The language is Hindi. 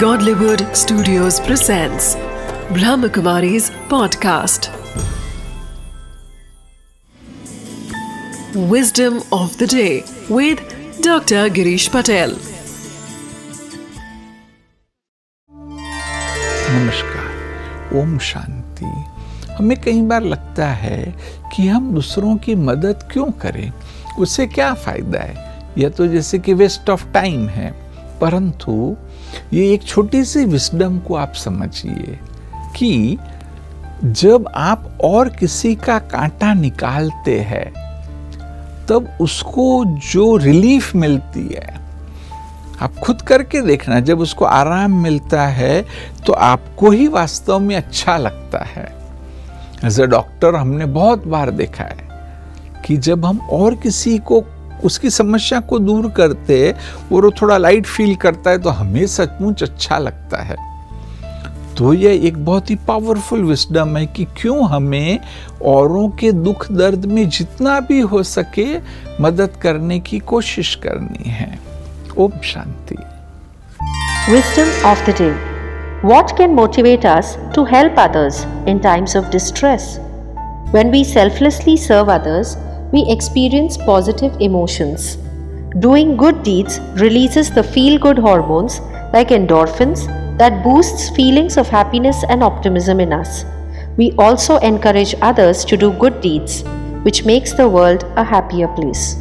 Godlywood Studios presents Brahmakumari's podcast. Wisdom of the day with Dr. Girish Patel. नमस्कार ओम शांति हमें कई बार लगता है कि हम दूसरों की मदद क्यों करें उससे क्या फ़ायदा है यह तो जैसे कि वेस्ट ऑफ़ टाइम है परंतु ये एक छोटी सी विस्डम को आप समझिए कि जब आप और किसी का कांटा निकालते हैं, तब उसको जो रिलीफ मिलती है, आप खुद करके देखना, जब उसको आराम मिलता है तो आपको ही वास्तव में अच्छा लगता है। एज अ डॉक्टर हमने बहुत बार देखा है कि जब हम और किसी को उसकी समस्या को दूर करते और वो थोड़ा लाइट फील करता है तो हमें सचमुच अच्छा लगता है। तो यह एक बहुत ही पावरफुल विस्डम है कि क्यों हमें औरों के दुख दर्द में जितना भी हो सके मदद करने की कोशिश करनी है। Om Shanti. Wisdom of the day. What can motivate us to help others in times of distress? When we selflessly serve others, we experience positive emotions. Doing good deeds releases the feel good hormones like endorphins that boosts feelings of happiness and optimism in us. We also encourage others to do good deeds, which makes the world a happier place.